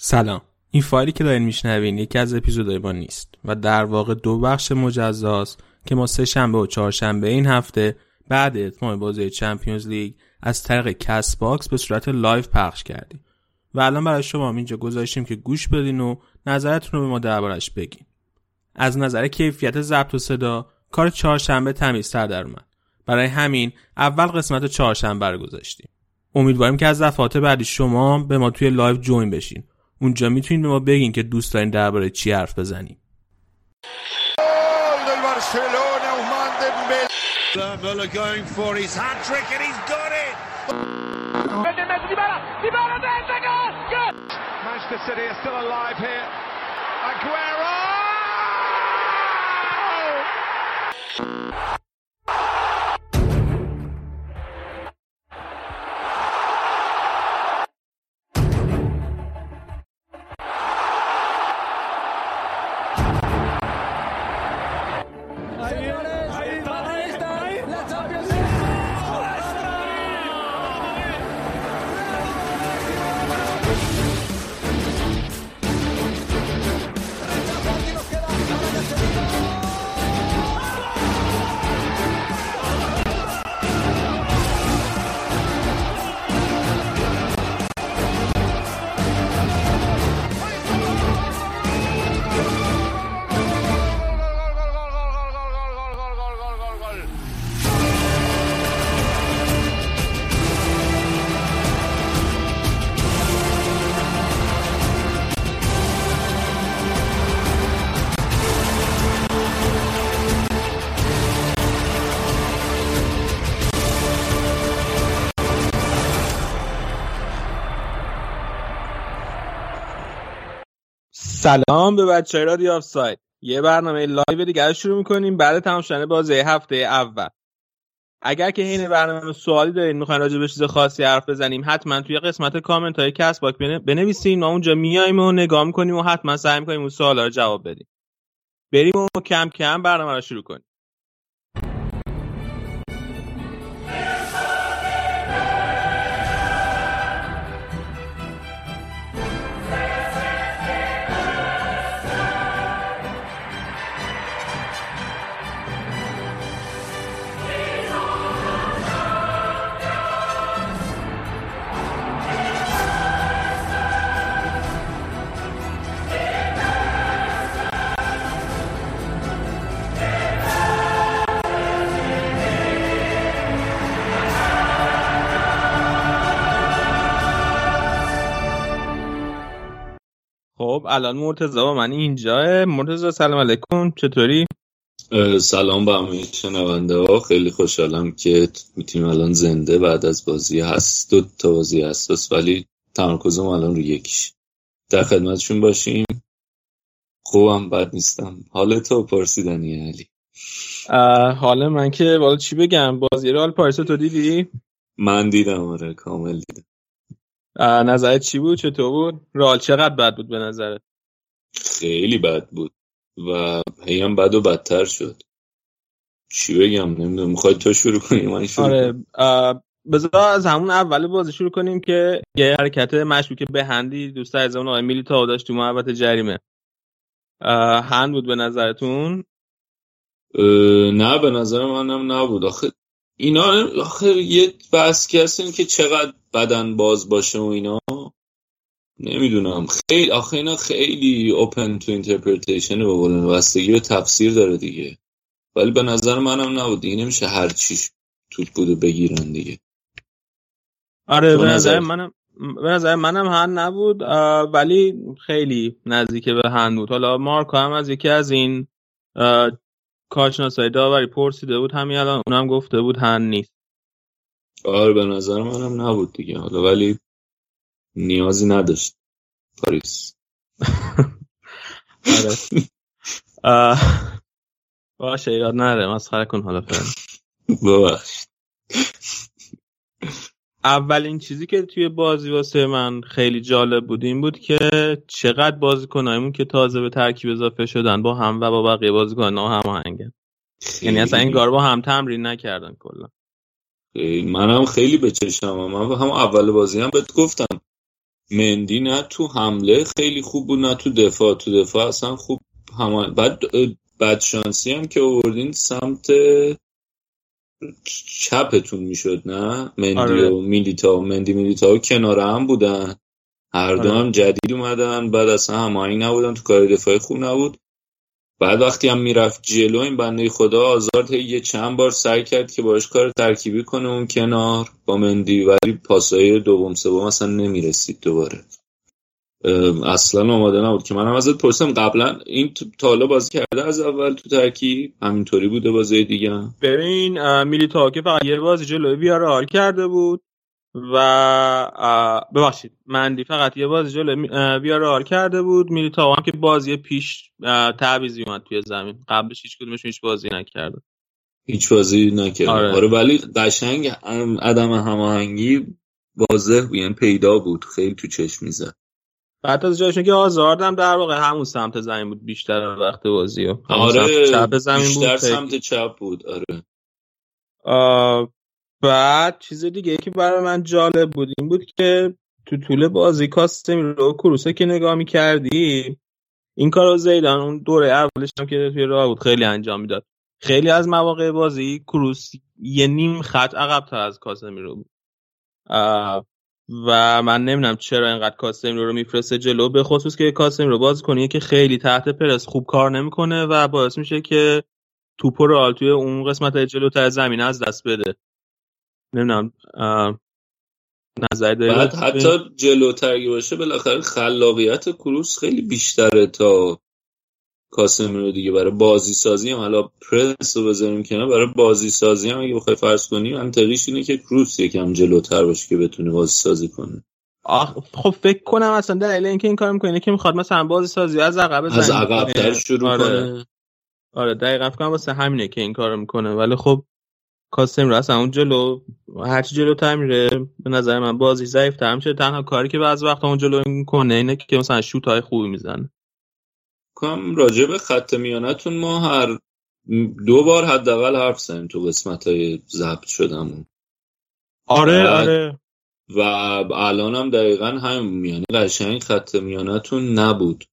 سلام. این فایلی که دارین میشنوین یکی از اپیزودهای ما نیست و در واقع دو بخش مجزاست که ما سه شنبه و چهارشنبه این هفته بعد اتمام بازی Champions League از طریق Castbox به صورت live پخش کردیم. و الان برای شما اینجا گذاشتیم که گوش بدین و نظرتون رو به ما دربارش بگین. از نظر کیفیت ضبط و صدا کار چهارشنبه تمیزتر در اومد. برای همین اول قسمت چهارشنبه رو گذاشتیم. امیدواریم که از دفعات بعدی شما به ما توی live join بشین. اونجا می‌تونید به ما بگین که دوست دارین درباره چی حرف بزنیم. سلام به بچه رادیو آف ساید یه برنامه live دیگه شروع می‌کنیم. بعد تمام شدن بازی هفته اول. اگر که حین برنامه سوالی دارین می‌خواین راجع به چیز خاصی حرف بزنیم حتما توی قسمت کامنت های Castbox بنویسین ما اونجا میایم و نگاه می‌کنیم و حتما سعی می‌کنیم اون سوالا رو جواب بدیم. بریم و کم کم برنامه رو شروع کنیم. خب الان مرتضی با من اینجا مرتضی سلام علیکم. چطوری؟ سلام به همه شنونده ها. خیلی خوشحالم که می‌تونیم الان زنده بعد از بازی هست. دو تا بازی هست ولی تمرکزم الان رو یکیش. در خدمتشون باشیم. خوبم بد نیستم. حال تو پرسیدنی علی؟ حال من که بالا چی بگم؟ بازی رو حال پاریس تو دیدی؟ من دیدم آره کامل دیدم. نظرت چی بود؟ چطور بود؟ رال چقدر بد بود به نظرت؟ خیلی بد بود و هی هم بد و بدتر شد. چی بگم؟ نمی‌دونم. می‌خوای تو شروع کنی؟ من شروع آره. بذار از همون اول بازی شروع کنیم که یه حرکت مشکوک به هندی دوست از اون آقای میلی تا داشت تو محبت جریمه. هند بود به نظرتون؟ نه به نظر منم نبود. آخه اینا آخه یه بحث کردن که چقدر بدن باز باشه و اینا؟ نمی‌دونم. خیلی آخه اینا خیلی open to interpretation بودن بستگی به تفسیر داره دیگه. ولی به نظر منم نبود. دیگه نمیشه هر چیش توت بودو بگیرن دیگه. آره به نظر منم به نظر منم هند نبود. ولی خیلی نزدیک به هند بود. حالا مارکو هم از یکی از این کارشناسای داوری پرسیده بود. همین الان اونم گفته بود هند نیست. آره به نظر منم نبود دیگه. حالا ولی نیازی نداشت. پاریس. آره. باشه ایراد نره. مسخره کن حالا فعلا ببخش اولین چیزی که توی بازی واسه من خیلی جالب بود این بود که چقدر بازیکنایمون که تازه به ترکیب اضافه شدن با هم و با بقیه بازیکن هماهنگن. یعنی اصلا این کار با هم تمرین نکردن کلا. منم خیلی به چشمم من هم اول بازی هم بهت گفتم. مندی نه تو حمله خیلی خوب بود نه تو دفاع. تو دفاع اصلا خوب همان بعد بد شانسی هم که آوردین سمت چپتون می‌شد نه؟ مندی آره. و میلیتا. مندی میلیتا و کنار هم بودن. هر دو آره. هم جدید اومدن. بعد اصلا هماهنگ نبودن. تو کار دفاعی خوب نبود. بعد وقتی هم می‌رفت جلو این بنده خدا آزارد یه چند بار سعی کرد که باش کار ترکیبی کنه اون کنار با مندی. ولی پاسای دوم سوم اصلا نمی‌رسید دوباره. اصلا آماده نبود که منم ازت پرسم قبلا این تا حالا بازی کرده از اول تو ترکیب؟ همینطوری بوده بازی دیگه؟ ببین میلیتا که فقط یه بازی جلوی بیارال کرده بود. و ببخشید مندی فقط یه بازی جلو بیارال کرده بود. میلیتا هم که بازی پیش تعویزی اومد توی زمین. قبلش هیچ کدومش هیچ بازی نکرده. هیچ بازی نکرده. آره, آره ولی قشنگ عدم هماهنگی واضح یعنی پیدا بود. خیلی تو چشم می‌زد. بعد از جایشون که آزاردم در واقع همون سمت زمین بود بیشتر وقت بازی آره چپ زمین بیشتر بود سمت چپ بود. آره. بعد چیز دیگه که برای من جالب بود این بود که تو طول بازی کاستمی رو کروسه که نگاه می‌کردی این کار رو زیدان اون دوره اولش هم که توی راه بود خیلی انجام می‌داد. خیلی از مواقع بازی کروس یه نیم خط عقب تر از کاسمی رو بود. و من نمی‌دونم چرا اینقدر کاسمی رو میفرسته جلو به خصوص که کاسمی رو باز کنی که خیلی تحت پرس خوب کار نمی‌کنه و باعث میشه که توپ رو توی اون قسمت جلوتر زمین از دست بده. نمی‌دونم نظر بعد حتی جلوتر باشه بالاخره خلاقیت کروس خیلی بیشتره تا رو دیگه. برای بازی سازی هم حالا پرس رو بذاریم کنار برای بازی سازی هم اگه بخوای فرض کنی منطقیش اینه که کروس یکم جلوتر باشه که بتونه بازی سازی کنه خب فکر کنم اصلا دلیل اینکه این کار می‌کنه که می‌خواد مثلا بازی سازی از عقب از عقب شروع آره. کنه. آره دقیقا فکر کنم واسه همینه که این کارو می‌کنه. ولی خب کاسم رو اصلا اون جلو هرچی جلو میره به نظر من بازی ضعیف تر میشه. تنها کاری که بعض وقت اون جلو می‌کنه اینه که مثلا شوت های خوبی می‌زنه. کام راجع به خط میانتون ما هر دو بار حداقل حرف زدیم تو قسمت های ضبط شدم آره آره. و الان هم دقیقا هم یعنی قشنگ خط میانتون نبود.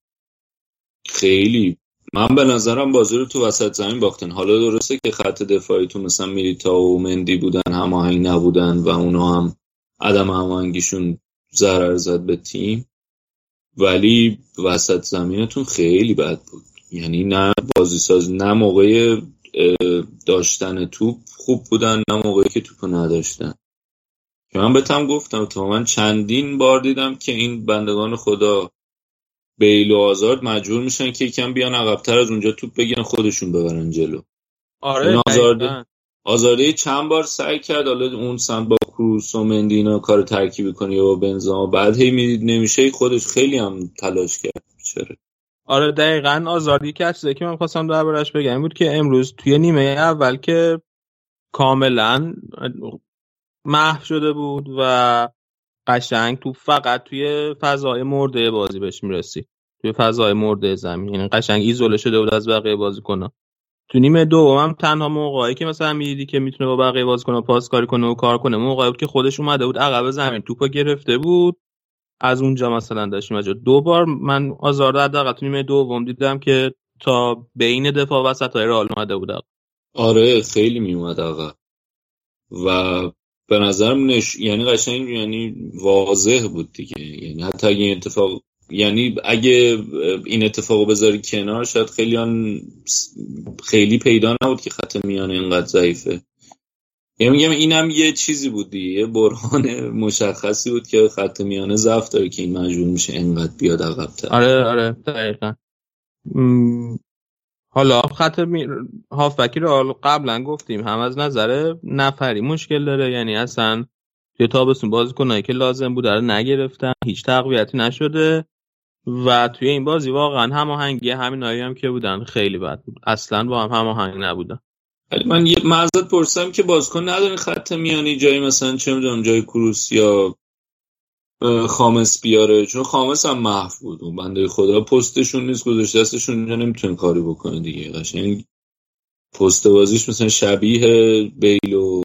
خیلی من به نظرم بازی رو تو وسط زمین باختن. حالا درسته که خط دفاعیتون مثلا میریتا و مندی بودن هماهنگ نبودن و اونا هم عدم هماهنگیشون ضرر زد به تیم. ولی وسط زمینتون خیلی بد بود. یعنی نه بازی ساز نه موقع داشتن توپ خوب بودن نه موقعی که توپ نداشتن. که من بهتم گفتم تو من چندین بار دیدم که این بندگان خدا بیل و آزارد مجبور میشن که یکم بیان عقبتر از اونجا توپ بگیرن خودشون ببرن جلو. آره آزارده آزارده چند بار سعی کرد حالا اون سمت با کروس و مندینا کار ترکیبی کنی و بنزما بعد هی می‌دید نمیشه خودش خیلی هم تلاش کرد چرا؟ آره دقیقا. آزادی که چیزی که من خواستم دربارش بگم بود که امروز توی نیمه اول که کاملا محو شده بود و قشنگ تو فقط توی فضای مرده بازی بهش می‌رسی. توی فضای مرده زمین. یعنی قشنگ ایزوله شده بود از بقیه بازیکن‌ها. تو نیمه دوم هم تنها موقعی که مثلا می‌دیدی که می‌تونه با بقیه بازیکن‌ها پاس کاری کنه و کار کنه موقعی بود که خودش اومده بود عقب زمین. توپو گرفته بود. از اونجا مثلا داشت میاد دو بار من آزار حداقل تو نیمه دوم دیدم که تا بین دفاع وسط های رئال اومده بود آره خیلی میومد آقا و به نظرم نش... یعنی قشنگ یعنی واضح بود دیگه. یعنی حتی اگه این اتفاق یعنی اگه این اتفاق بذاری کنار شاید خیلی خیلی پیدا نبود که خط میانه اینقدر ضعیفه. یعنی میگم اینم یه چیزی بود دیگه. یه برهان مشخصی بود که خط میانه ضعف داره که این مجبور میشه اینقدر بیاد عقب‌تر. آره آره دقیقا. حالا خط می... هافبکی رو قبلا گفتیم هم از نظر نفری مشکل داره. یعنی اصلا توی تابستون بازی کنایی که لازم بود داره نگرفتن هیچ تقویتی نشده و توی این بازی واقعا هماهنگی همین هم که بودن خیلی بد بود. اصلا با هم هماهنگ نبودن. ولی من یه معذرت پرسم که بازیکن نداره خط میانی جایی مثلا چه می‌دونم جای کروس یا خامس بیاره. چون خامس هم محو بود اون بنده خدا پستشون نیست گذاشته دستشون اینجا نمی‌تونه کاری بکنه دیگه. قشنگ پست بازیش مثلا شبیه بیل و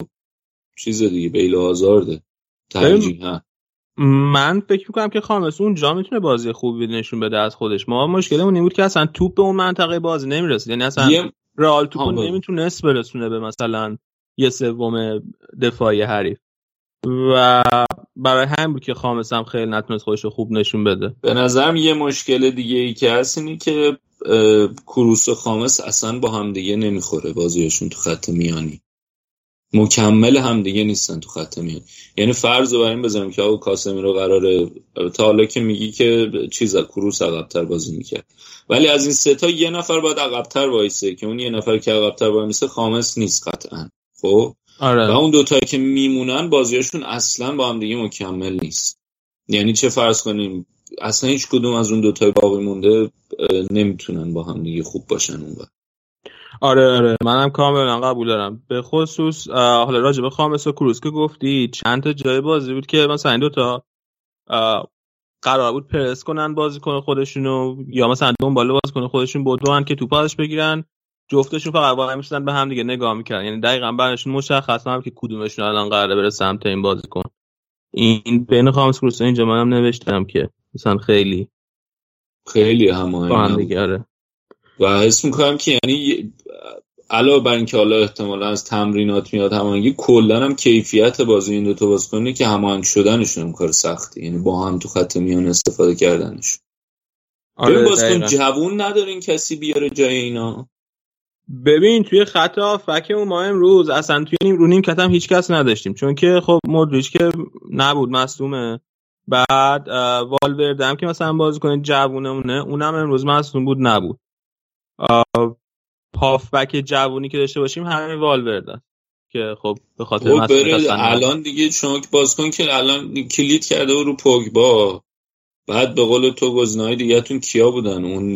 چیز دیگه بیل و آزارده. ترجیح من فکر می‌کنم که خامس اونجا می‌تونه بازی خوبی نشون بده از خودش. ما مشکلمون این بود که اصلا توپ به اون منطقه بازی نمی‌رسید. یعنی اصلا یه- رئال توپ ها،. نمی‌تونست برسونه به مثلا یه سوم دفاعی حریف. و برای همین بود که خامس هم خیلی نتونست خودش رو خوب نشون بده. به نظرم یه مشکل دیگه ای که هست اینه که کروس و خامس اصلا با هم دیگه نمی‌خوره بازیشون تو خط میانی. مکمل هم دیگه نیستن تو خط میانی. یعنی فرض رو بر این بذارم که آقا کاسمیرو قراره تا حالا که میگی که چیز کروس عقبتر بازی می‌کرد. ولی از این سه تا یه نفر باید عقبتر وایسه که اون یه نفر که عقبتر وایسه خامس نیست قطعا. خب؟ و آره اون دوتایی که میمونن بازیاشون اصلا با هم دیگه مکمل نیست. یعنی چه فرض کنیم اصلا هیچ کدوم از اون دوتای باقی مونده نمی‌تونن با هم دیگه خوب باشن اون وقت. آره آره. منم کاملا قبول دارم. به خصوص حالا راجع به خامس و کروس که گفتی چند تا جای بازی بود که مثلا این دوتا قرار بود پرس کنن بازیکن خودشونو یا مثلا دنبال بازیکن خودشون بدون که توپ ازش بگیرن. جفتشون فقط وای میستن به هم دیگه نگاه می‌کردن. یعنی دقیقا براشون مشخص هم که کدومشون الان قراره بره سمت این بازیکن. این بین خامس کروس اینجا منم نوشتم که مثلا خیلی خیلی با هم هماهنگ دیگه آره. و حس می‌کنم که یعنی علاوه بر اینکه حالا احتمالا از تمرینات میاد هماهنگی کلا هم کیفیت بازی این دوتا بازیکنه که هماهنگ شدنشون کار سختی. یعنی با هم تو خط میان استفاده کردنش. آره بازیکن. جوون ندارین کسی بیاره جای اینا؟ ببین توی خط هافبک ما امروز اصلا توی نیم رو نیم کتم هیچ کس نداشتیم. چون که خب مودریچ که نبود مصدومه. بعد والورده هم که مثلا بازی کنه جوونمونه اونم امروز مصدوم بود نبود. اه، هافبک جوونی که داشته باشیم همین والورده. که خب به خاطر خب. الان دیگه شما که بازیکن که الان کلید کرده بود رو پوگبا. بعد به قول تو گزینه‌های دیگه‌تون کیا بودن؟ اون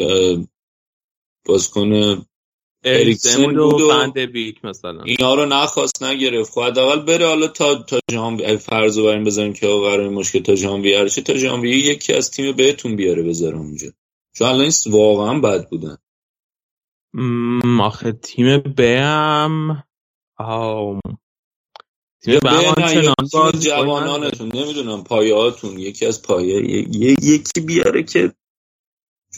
بازیکن اریکسن بود و بود و- فندبیک مثلا اینا رو نخواست نگرفت خب حداقل بره حالا تا تا اگه فرض رو بریم بذاریم که آقا قرار مشکل تا ژانویه هرچه تا ژانویه یکی از تیم بهتون بیاره بذاره اونجا چون الان این واقعا بد بودن آخه تیم بم آه. تیم بم. جوانانتون نمی‌دونم پایه هاتون یکی از پایه ی- ی- یکی بیاره که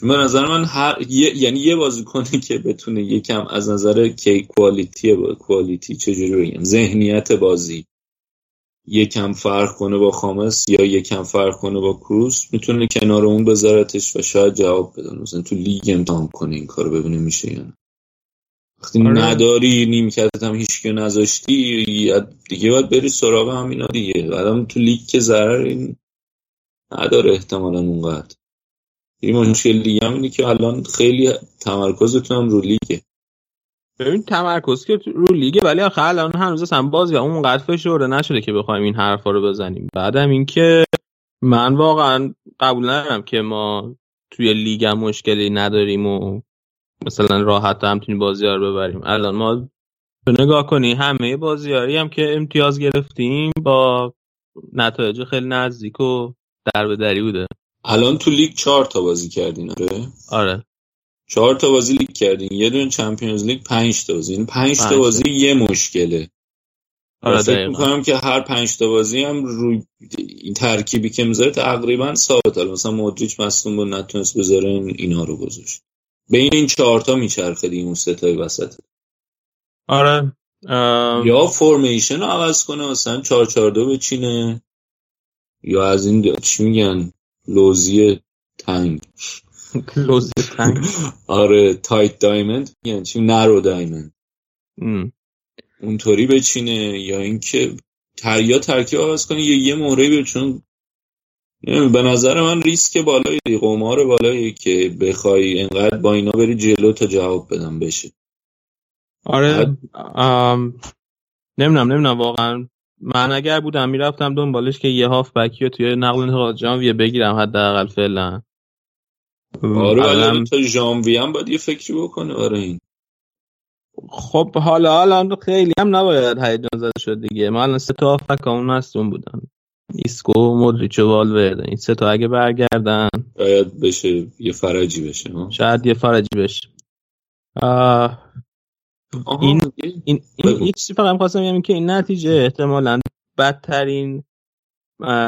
چون به نظر من هر یه- یعنی یه بازیکنی که بتونه یکم از نظر کی کوالیتی با کوالیتی چجوری بگم ذهنیت بازی یکم فرق کنه با خامس یا یکم فرق کنه با کروس می‌تونه کنار اون بذارتش و شاید جواب بده. مثلا تو لیگ امتحان کنه این کارو ببینه میشه یا نه. وقتی آره. نداری نیمکتت هم هیچ که نذاشتی دیگه باید بری سراغ همینا دیگه. بعدم تو لیگ که ضرری نداره احتمالا اونقدر. این مشکل دیگه هم اینه که الان خیلی تمرکزتون هم رو لیگه. ببین تمرکز که رو لیگه ولی آخه الان هنوز اصلا بازی اونقدر فشرده نشده که بخوایم این حرفا رو بزنیم. بعدم اینکه من واقعا قبول ندارم که ما توی لیگ هم مشکلی نداریم و مثلا راحت هم می‌تونیم بازی ها رو ببریم. الان ما تو نگاه کنی همه بازیاری هم که امتیاز گرفتیم با نتایج خیلی نزدیک و در به بوده. الان تو لیگ چهار تا بازی کردین آره؟ آره. چهار تا بازی لیگ کردین یه دونه چمپیونز لیگ پنج تا بازی. یعنی پنج تا. بازی یه مشکله. آره فکر می‌کنم که هر پنج تا بازی هم روی این ترکیبی که می‌ذاره تقریبا ثابت مثلا مودریچ مصدوم بود نتونست بذاره این اینا رو گذاشت. بین این چهار تا میچرخه دیگه اون ستای وسط. آره. ام، یا فرمیشن رو عوض کنه مثلا 4 4 2 بچینه یا از این چی میگن؟ لوزی تنگ. لوزی تنگ. آره تایت دایموند میگن چی؟ نرو دایموند. اونطوری بچینه یا اینکه تر یا ترکیب عوض کنه یا یه مهره بیاره چون به نظر من ریسک بالایی قمار بالایی که بخوای انقدر با اینا بری جلو تا جواب بدم بشه. آره نمی‌دونم نمی‌دونم واقعا من اگر بودم می‌رفتم دنبالش که یه هاف بکی رو توی نقل و انتقالات ژانویه بگیرم حداقل فعلا. آره الان- تا ژانویه هم باید یه فکری بکنه برای این. خب حالا الان خیلی هم نباید هیجان زده شد دیگه. ما الان سه تا هافبکامون مصدوم بودن. ایسکو مودریچ و والورده. این سه تا اگه برگردن. باید بشه یه فرجی بشه ها. شاید یه فرجی بشه. آه، این- این این چیزی فقط خواستم بگم که این نتیجه احتمالاً بدترین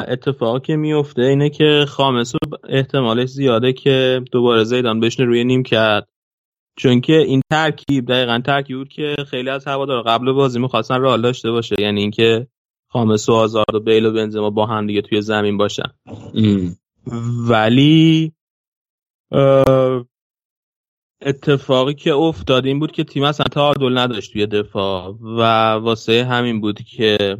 اتفاقی که میفته اینه که خامسو احتمالش زیاده که دوباره زیدان بشنه روی نیم کرد. چون که این ترکیب دقیقا ترکیب بود که خیلی از هوادار قبل بازی می‌خواستن راه داشته باشه. یعنی اینکه خامس و آزارد و بیل و بنزما با هم دیگه توی زمین باشن. ولی اتفاقی که افتاد این بود که تیم اصلا تعادل نداشت توی دفاع و واسه همین بود که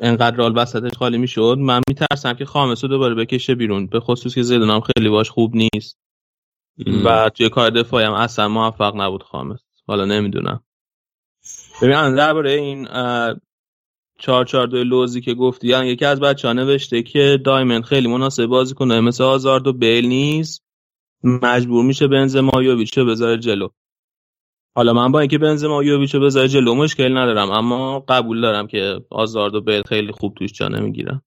انقدر رال وسطش خالی می‌شد. من میترسم که خامس رو دوباره بکشه بیرون به خصوص که زیدان خیلی باش خوب نیست. و توی کار دفاعی هم اصلا موفق نبود خامس. حالا نمی‌دونم. ببین درباره این چهار چهار دوی لوزی که گفتی یعنی یکی از بچه ها نوشته که دایمن خیلی مناسب بازی کنه مثل آزارد و بیل نیست. مجبور میشه بنزما یوویچو بذاره جلو. حالا من با اینکه بنزما یوویچو بذاره جلو مشکل ندارم اما قبول دارم که آزارد و بیل خیلی خوب توش جا نمی‌گیرن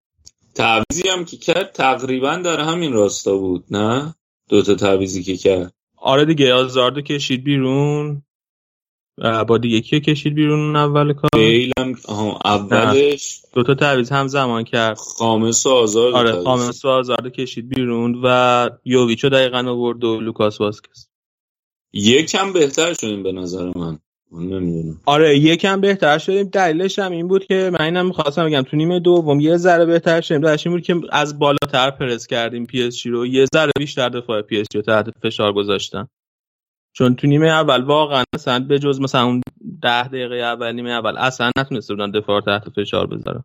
تعویزی هم که کرد تقریبا در همین راستا بود نه؟ دوتا تعویزی که کرد. آره دیگه آزاردو کشید بیرون. با دیگه کیو کشید بیرون اول کار. بیلم اولش دو تا تعویض هم زمان کرد. خامس و آزار آره خامس و آزار کشید بیرون و یوویچو دقیقا آورد و لوکاس واسکس یکم بهتر شدیم به نظر من. نمی‌دونم. آره یکم بهتر شدیم. دلیلش هم این بود که من اینم می‌خواستم بگم تو نیمه دوم یه ذره بهتر شدیم. دلیلش این بود که از بالاتر پرس کردیم پی اس رو. یه ذره بیشتر دفاع پی اس رو تحت فشار گذاشتن. چون تو نیمه اول واقعا اصلا به جز مثلا اون ده دقیقه اول نیمه اول اصلا نتونسته بودن دفاع تحت فشار بذارن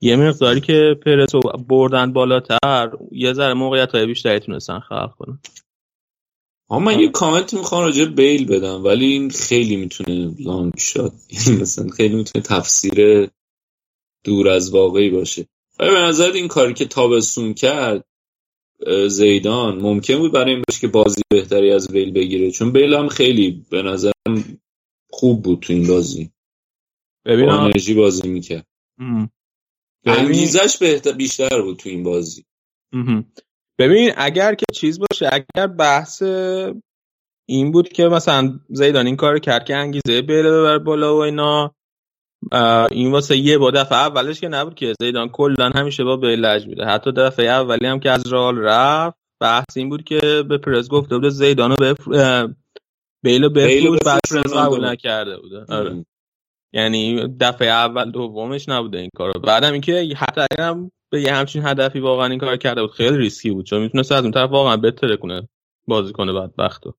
یه مقداری که پرس بردن بالاتر یه ذره موقعیت های بیشتری تونستن خلق کنن. من یه کامنت می‌خوام راجع بیل بدم ولی این خیلی می‌تونه لانگ شات مثلا خیلی می‌تونه تفسیر دور از واقعی باشه. ولی به نظر این کاری که تابستون کرد زیدان. ممکن بود برای این باشه که بازی بهتری از بیل بگیره چون بیل هم خیلی به نظرم خوب بود تو این بازی. ببین انرژی بازی می‌کرد. انگیزش بهتر بیشتر بود تو این بازی. ببین اگر که چیز باشه اگر بحث این بود که مثلا زیدان این کار کرد که انگیزه بیل ببر بالا و اینا. این واسه یه با دفعه اولش که نبود که زیدان کلا همیشه با لج میده. حتی دفعه اولی هم که از رال رفت بحث این بود که به پرز گفته بود زیدانو به بیلو بفروش بعد پرز قبول نکرده بوده. آره. یعنی دفعه اول دومش نبوده این کارو. بعدم اینکه حتی اگرم به یه همچین هدفی واقعا این کار کرده بود خیلی ریسکی بود. چون می‌تونست از اون طرف واقعا بهتره کنه بازی کنه بعد بختو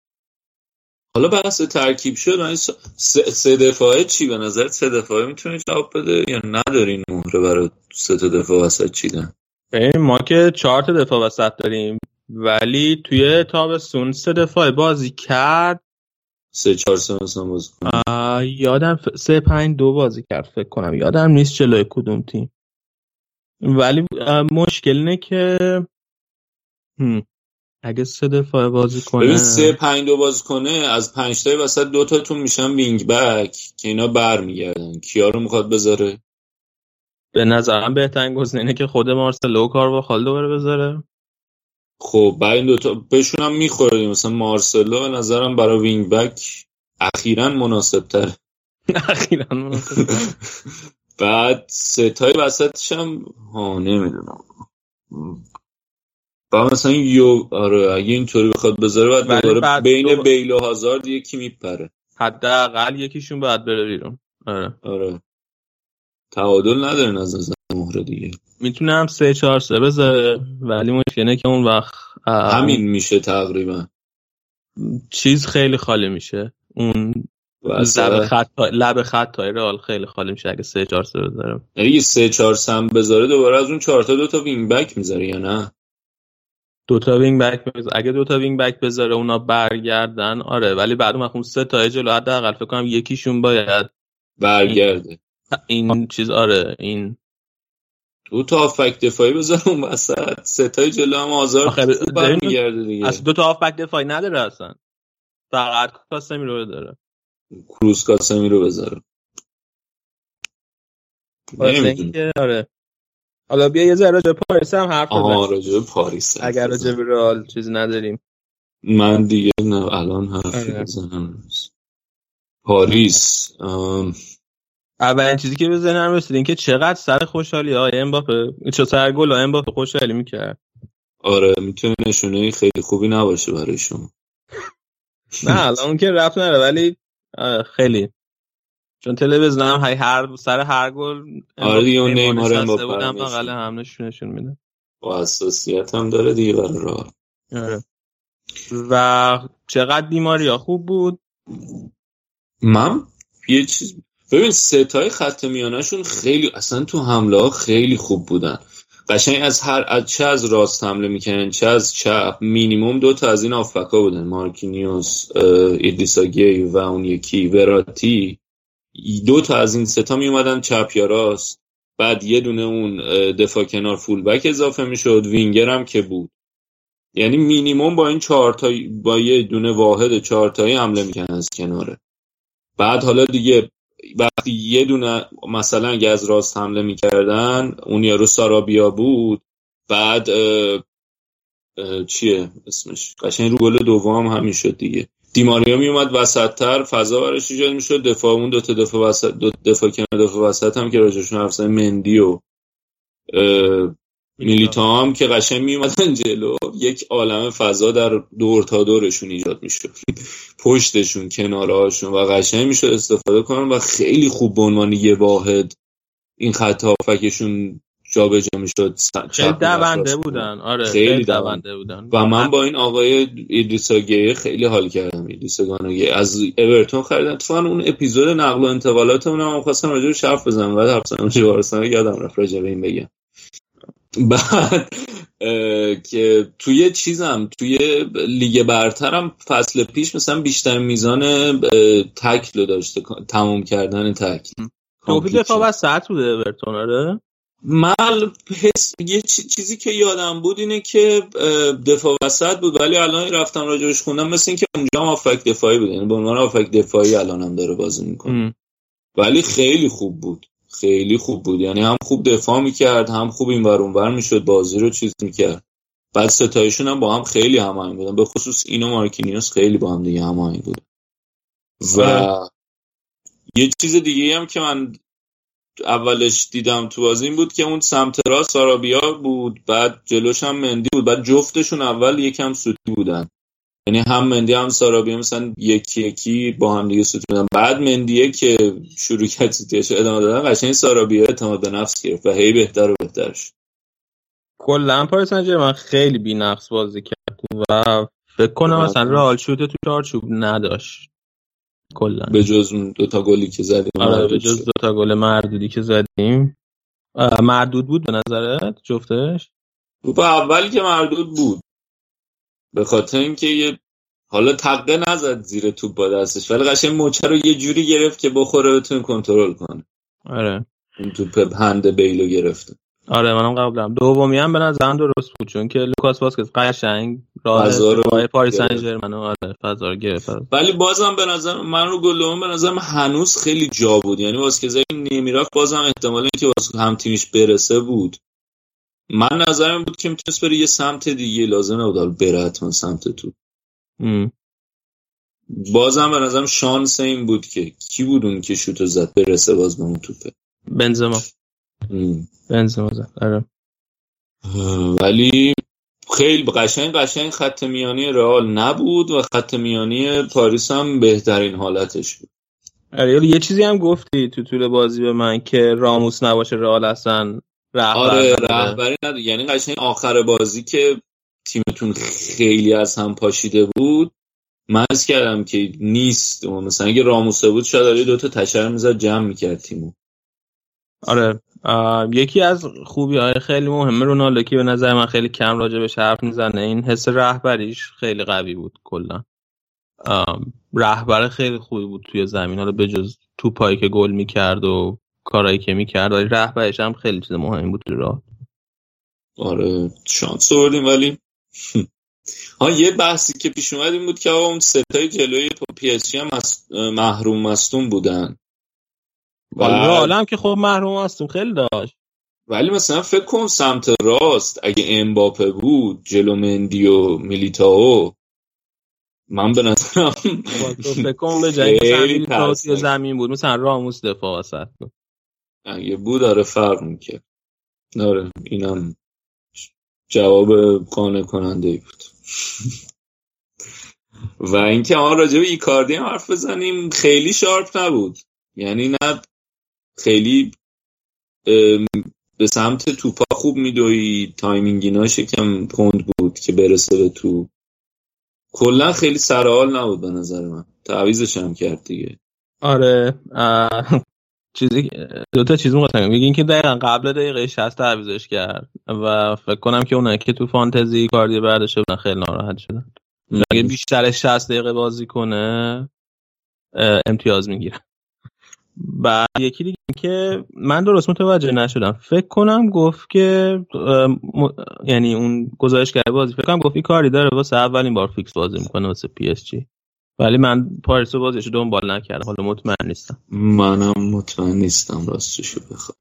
حالا بحث ترکیب شد سه دفاعه چی به نظر سه دفاعه می‌تونه جواب بده؟ یا ندارین مهره برای سه تا دفاع وسط چیدن؟ ما که چهار تا دفاع وسط داریم ولی توی تابستون سه دفاع بازی کرد. سه چهار سه مثلا بازی یادم سه پنج دو بازی کرد فکر کنم. یادم نیست جلوی کدوم تیم. ولی مشکل اینه که اگه سه دفاعه بازی کنه. ببین سه پنج دو بازی کنه از پنج تای وسط دو تاتون میشن وینگ بک که اینا برمیگردن. کیا رو می‌خواد بذاره؟ به نظرم بهترین گزینه که خود مارسلو کار با خالدو بره بذاره. خب برای این دوتا بهشون هم می‌خوره. مثلا مارسلو به نظرم برای وینگ بک اخیرا مناسب تر اخیرا مناسب بعد ستای وسطش هم ها نمی‌دونم. با مثلا یو آره اگه اینطوری بخواد بذاره بعد دوباره بین دو... بیل و هازارد یکی میپره. حداقل یکیشون باید بره بیرون. آره. آره. تعادل نداره از نظر مهره دیگه. می‌تونم سه چهار سه بذاره ولی مشکله که اون وقت همین میشه تقریبا. چیز خیلی خالی میشه. اون لب خط لب خط رئال خیلی خالی میشه اگه سه چهار سه بذاره. اگه سه چهار سم بذاره دوباره از اون چهار تا دو تا wing back می‌ذاره یا نه؟ دوتا wing back بذاره. اگه دوتا wing back بذاره اونا برگردن آره ولی بعد اون سه تا جلو حداقل فکر کنم یکیشون باید برگرده. این چیز آره این دو تا آفک دفاعی بذاره اون وسط. سه تا جلو هم آزار برمیگرده دیگه. اصلا دو تا آفک دفاعی نداره اصلا. فقط کاسمی رو داره. کروس کاسمی رو بذاره آره. حالا بیا یه ذره راجع پاریس هم حرف بزنیم. راجع پاریس اگر راجع به رئال چیزی نداریم. من دیگه نه الان حرفی آره. بزنم. پاریس اولین چیزی که به ذهنم رسید که چقدر سر خوشحالی های امباپه. چه سر گل امباپه خوشحالی می‌کرد. آره می‌تونه نشونه خیلی خوبی نباشه برای شما. نه الان که رفت نره ولی خیلی. چون تلویزیون هم های هر سر هر گل آره دیگه اون نیمار امباپه بودم بغل هم نشون میده با حساسیت هم داره دیگه برای راه آره. و چقدر دی ماریا خوب بود؟ من یه چیز ببین سه تای خط میانشون خیلی اصلا تو حمله ها خیلی خوب بودن. قشنگ از هر از چه از راست حمله می‌کنن چه از چپ مینیموم دو تا از این هافبکا بودن. مارکینیوس ادریسا گی و اون یکی وراتی. دو تا از این سه تا می اومدن چپ یا راست. بعد یه دونه اون دفاع کنار full back اضافه می‌شد. وینگر هم که بود. یعنی مینیموم با این چهار تا با یه دونه واحد چهار تایی حمله می‌کنن از کناره بعد حالا دیگه وقتی یه دونه مثلا اگه از راست حمله می‌کردن اون یارو سارابیا بود. بعد اه اه چیه اسمش؟ قشنگ رو گل دوم همین شد دیگه. دیماریا می اومد وسط تر فضا براش ایجاد می‌شد. دفاعمون دو تا دفاع وسط دو دفاع کنار دفاع وسط هم که راجعشون حرف مندی و میلیتا هم که قشنگ می اومدن جلو. یک عالم فضا در دور تا دورشون ایجاد می‌شد. پشتشون کنارهاشون و قشنگ می‌شد استفاده کنن و خیلی خوب به عنوان یه واحد این خط هافکشون جابجا می‌شد خیلی دونده بودن. آره خیلی دونده بودن. و من با این آقای ایدریسا گیه خیلی حال کردم. ایدریسا گانوگیه از اورتون خریدن تو اون اپیزود نقل و انتقالات اونم خواستم راجع به حرف بزنم. بعد حرف زدم یادم رفت راجع به این بگم. بعد که توی چیزم توی لیگ برترم فصل پیش مثلا بیشتر میزان تکل داشته تموم کردن تکل. توپی دفاع وسط بوده اورتون آره؟ من حس یه چیزی که یادم بود اینه که دفاع وسط بود ولی الان رفتم راجبش خوندم مثل اینکه اونجا هم آفک دفاعی بود یعنی به عنوان آفک دفاعی الان هم داره بازی می‌کنه. ولی خیلی خوب بود. خیلی خوب بود. یعنی هم خوب دفاع می‌کرد هم خوب این ور اونور می‌شد بازی رو چیز می‌کرد. بعد ستایشون هم با هم خیلی هماهنگ بودن. به خصوص اینو مارکینیوس خیلی با هم دیگه هماهنگ بود. و یه چیز دیگه هم که من اولش دیدم تو بازی این بود که اون سمت راست سارابیا بود بعد جلوش هم مندی بود بعد جفتشون اول یکم سوتی بودن. یعنی هم مندی هم سارابیا مثلا یکی یکی با هم دیگه سوتی بودن. بعد مندیه که شروع کرد سوتیش ادامه دادن قشنگ سارابیا اعتماد به نفس گرفت و هی بهتر و بهترش. کلا پاریس سن خیلی بی نفس بازی کرد و فکر کنم مثلا رئال شوت تو چارچوب نداشت. کلا. به جز دو تا گلی که زدیم آره به جز دو تا گل مردودی که زدیم. مردود بود به نظرت؟ جفتش؟ توپ اولی که مردود بود. به خاطر اینکه یه حالا تقه نزد زیر توپ با دستش ولی قشنگ موچه رو یه جوری گرفت که بخوره بتونه کنترل کنه. آره. این توپ هند بیل رو گرفته آره منم قبولم دومی هم به نظرم درست بود چون که لوکاس واسکز قشنگ راه پاریس سن ژرمن آره فضا رو گرفت. ولی بازم به نظر من رو گل به نظرم هنوز خیلی جا بود. یعنی واسکز نمی‌رفت بازم احتمال اینکه واسه هم تیمش برسه بود. من نظرم بود که می‌تونست بره یه سمت دیگه. لازم نبود بره حتما سمت تو. بازم به نظرم شانس این بود که کی بود اون که شوتو زد؟ برسه باز به اون توپه. بنزما. بنزما زد. آره. ولی خیلی قشنگ قشنگ خط میانی رئال نبود و خط میانی پاریس هم بهترین حالتش بود. آره یه چیزی هم گفتی تو طول بازی به من که راموس نباشه رئال اصلا رهبر آره رهبری نداره یعنی قشنگ آخر بازی که تیمتون خیلی از هم پاشیده بود من کردم که نیست. مثلا اگه راموسه بود شاید دو تا تشر می‌زد جمع می‌کرد تیمو. آره. یکی از خوبی های خیلی مهمه رونالدو که به نظر من خیلی کم راجع به حرف می‌زنه. این حس رهبریش خیلی قوی بود کلا. رهبر خیلی خوبی بود توی زمین. حالا به جز توپایی که گل می‌کرد و کارایی که می‌کرد ولی رهبرش هم خیلی چیز مهمی بود تو راه. آره شانس آوردیم ولی. ها یه بحثی که پیش اومد این بود که اون ستای جلوی پی اس هم محروم مستون بودن. ولی عالم که خب محروم هستیم خیلی داشت ولی مثلا فکر کن سمت راست اگه امباپه بود جلو مندی و میلیتاو من به نظرم فکر کنم به جایی زمین بود مثلا راموس دفاع وسط بود. اگه بود داره فرق می‌کرد. آره اینم جواب قانع کننده ای بود. و اینکه ما راجع به ایکاردی هم حرف بزنیم خیلی sharp نبود. یعنی نه خیلی به سمت توپا خوب می‌دوید. timing ایناش یکم کند بود که برسه به توپ. کلا خیلی سرحال نبود به نظر من. تعویزش هم کرد دیگه. آره چیزی دو تا چیز می‌خواستم بگم. اینکه دقیقا قبل دقیقه 60 تعویزش کرد و فکر کنم که اونایی که تو فانتزی ایکاردی برداشته بودن خیلی ناراحت شدن. اگه بیشتر 60 دقیقه بازی کنه امتیاز می‌گیره و یکی دیگه که من درست متوجه نشدم. فکر کنم گفت که یعنی اون گزارشگر بازی فکر کنم گفت ایکاردی داره واسه اولین بار فیکس بازی می‌کنه واسه پی اس جی. ولی من پاریس بازیشو دنبال نکردم حالا مطمئن نیستم. منم مطمئن نیستم راستشو بخوام.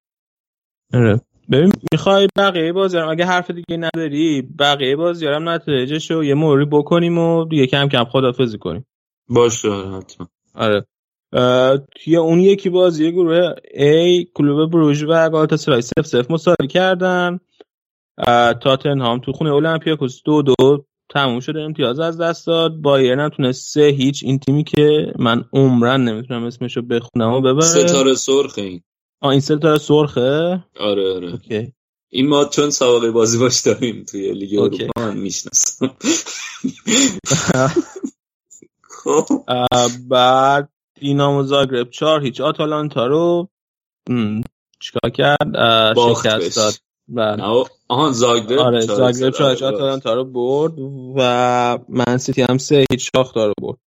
آره. ببین می‌خوای بقیه بازیارم اگه حرف دیگه نداری بقیه بازیارم نتیجهشو یه موری بکنیم و دیگه کم کم خدافزی کنیم. باشه حتما. آره. توی اون یکی بازی گروه A کلوب بروژ و گالاتاسرای سف سف مساوی کردن. تاتنهام تو خونه اولمپیاکوس دو دو تموم شده امتیاز از دست داد. بایرن هم تونست سه هیچ. این تیمی که من عمرن نمی‌تونم اسمشو بخونم و ببره. ستاره سرخه این. آ این ستاره سرخه؟ آره آره. اوکی. این ما چون سابقه بازی باش داریم توی لیگ اروپا من می‌شناسم. خب. بعد دینامو زاگرب چهار هیچ آتالانتا رو چیکار کرد؟ شکست داد. بله. آهان زاگرب آره زاگرب چهار هیچ آتالانتا رو برد و من سیتی هم سه هیچ شاختار رو برد.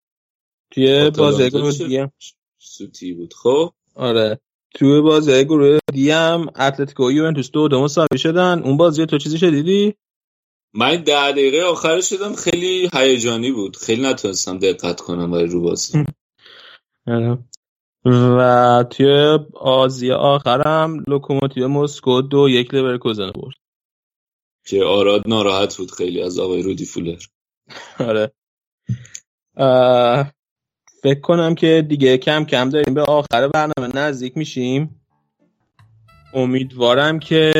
توی بازی گروه دیگه سوتی بود. خب. آره. توی بازی گروه دیگه هم اتلتیکو یوونتوس دو دو مساوی شدن. اون بازی تو چیزی شدیدی من ده دقیقه آخر شدم خیلی هیجانی بود. خیلی نتونستم دقت کنم برای رو بازی. و توی آزیا آخرم لوکوموتیو مسکو دو یک لورکوزن برد. که آراد ناراحت بود خیلی از آقای رودی فولر. آره. فکر کنم که دیگه کم کم داریم به آخر برنامه نزدیک میشیم. امیدوارم که